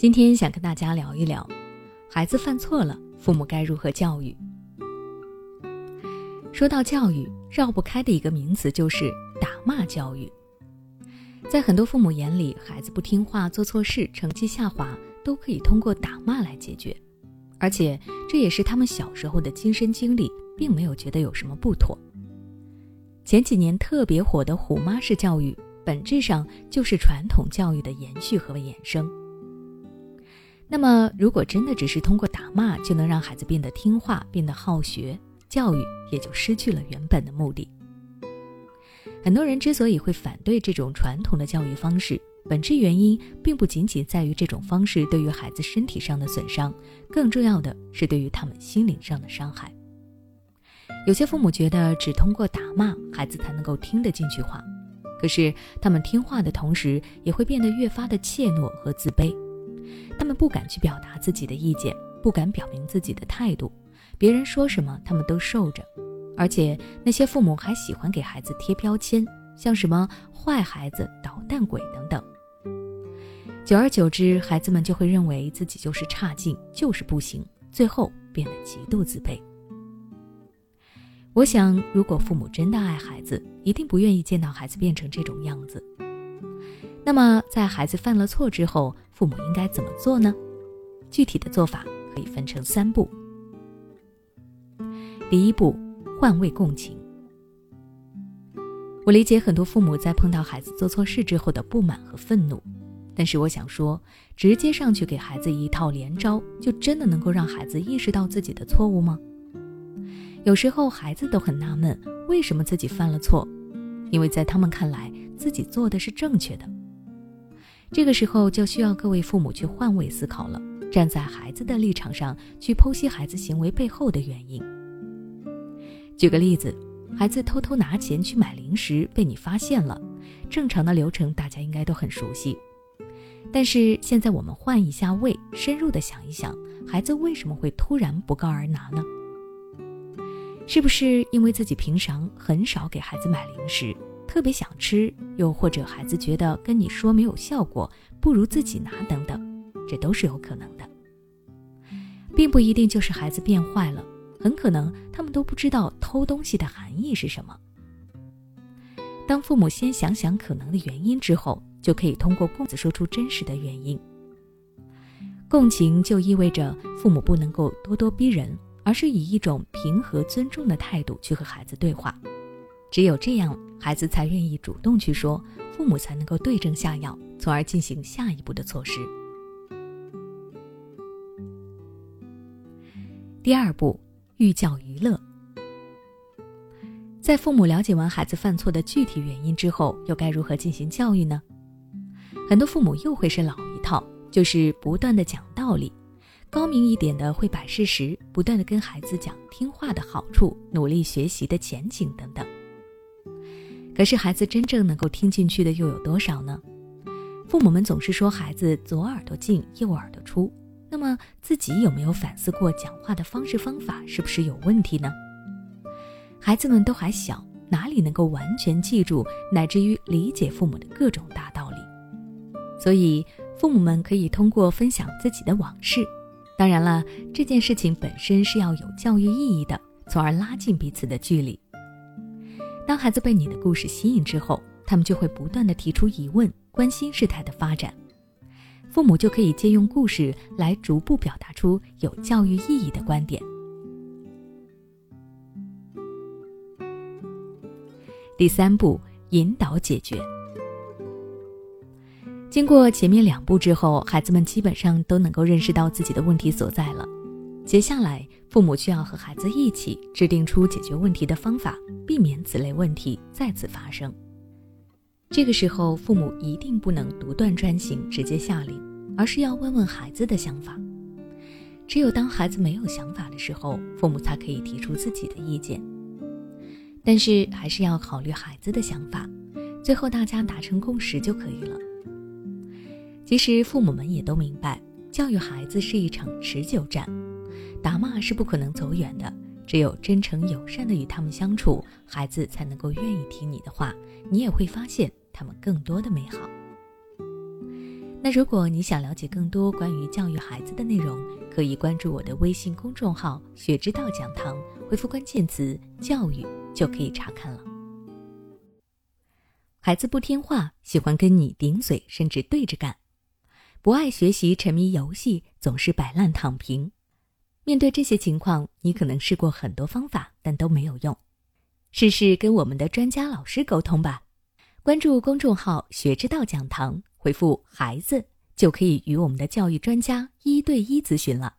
今天想跟大家聊一聊，孩子犯错了，父母该如何教育？说到教育，绕不开的一个名词就是打骂教育。在很多父母眼里，孩子不听话、做错事、成绩下滑，都可以通过打骂来解决，而且这也是他们小时候的亲身经历，并没有觉得有什么不妥。前几年特别火的“虎妈式教育”，本质上就是传统教育的延续和衍生。那么，如果真的只是通过打骂就能让孩子变得听话、变得好学，教育也就失去了原本的目的。很多人之所以会反对这种传统的教育方式，本质原因并不仅仅在于这种方式对于孩子身体上的损伤，更重要的是对于他们心灵上的伤害。有些父母觉得只通过打骂，孩子才能够听得进去话，可是他们听话的同时，也会变得越发的怯懦和自卑。他们不敢去表达自己的意见，不敢表明自己的态度，别人说什么他们都受着，而且那些父母还喜欢给孩子贴标签，像什么坏孩子、捣蛋鬼等等。久而久之，孩子们就会认为自己就是差劲，就是不行，最后变得极度自卑。我想，如果父母真的爱孩子，一定不愿意见到孩子变成这种样子。那么，在孩子犯了错之后，父母应该怎么做呢？具体的做法可以分成三步。第一步，换位共情。我理解很多父母在碰到孩子做错事之后的不满和愤怒，但是我想说，直接上去给孩子一套连招，就真的能够让孩子意识到自己的错误吗？有时候孩子都很纳闷，为什么自己犯了错，因为在他们看来，自己做的是正确的。这个时候就需要各位父母去换位思考了，站在孩子的立场上去剖析孩子行为背后的原因。举个例子，孩子偷偷拿钱去买零食被你发现了，正常的流程大家应该都很熟悉。但是现在我们换一下位，深入的想一想，孩子为什么会突然不告而拿呢？是不是因为自己平常很少给孩子买零食？特别想吃，又或者孩子觉得跟你说没有效果，不如自己拿等等，这都是有可能的，并不一定就是孩子变坏了，很可能他们都不知道偷东西的含义是什么。当父母先想想可能的原因之后，就可以通过共子说出真实的原因。共情就意味着父母不能够咄咄逼人，而是以一种平和尊重的态度去和孩子对话。只有这样，孩子才愿意主动去说，父母才能够对症下药，从而进行下一步的措施。第二步，寓教于乐。在父母了解完孩子犯错的具体原因之后，又该如何进行教育呢？很多父母又会是老一套，就是不断的讲道理，高明一点的会摆事实，不断的跟孩子讲听话的好处、努力学习的前景等等。可是孩子真正能够听进去的又有多少呢？父母们总是说孩子左耳朵进右耳朵出，那么自己有没有反思过讲话的方式方法是不是有问题呢？孩子们都还小，哪里能够完全记住乃至于理解父母的各种大道理？所以父母们可以通过分享自己的往事，当然了，这件事情本身是要有教育意义的，从而拉近彼此的距离。当孩子被你的故事吸引之后，他们就会不断的提出疑问，关心事态的发展。父母就可以借用故事来逐步表达出有教育意义的观点。第三步，引导解决。经过前面两步之后，孩子们基本上都能够认识到自己的问题所在了。接下来，父母需要和孩子一起制定出解决问题的方法，避免此类问题再次发生。这个时候，父母一定不能独断专行、直接下令，而是要问问孩子的想法。只有当孩子没有想法的时候，父母才可以提出自己的意见。但是，还是要考虑孩子的想法，最后大家达成共识就可以了。其实，父母们也都明白，教育孩子是一场持久战。打骂是不可能走远的，只有真诚友善的与他们相处，孩子才能够愿意听你的话，你也会发现他们更多的美好。那如果你想了解更多关于教育孩子的内容，可以关注我的微信公众号“学之道讲堂”，回复关键词“教育”就可以查看了。孩子不听话，喜欢跟你顶嘴，甚至对着干；不爱学习，沉迷游戏，总是摆烂躺平。面对这些情况，你可能试过很多方法，但都没有用。试试跟我们的专家老师沟通吧。关注公众号“学之道讲堂”。回复“孩子”就可以与我们的教育专家一对一咨询了。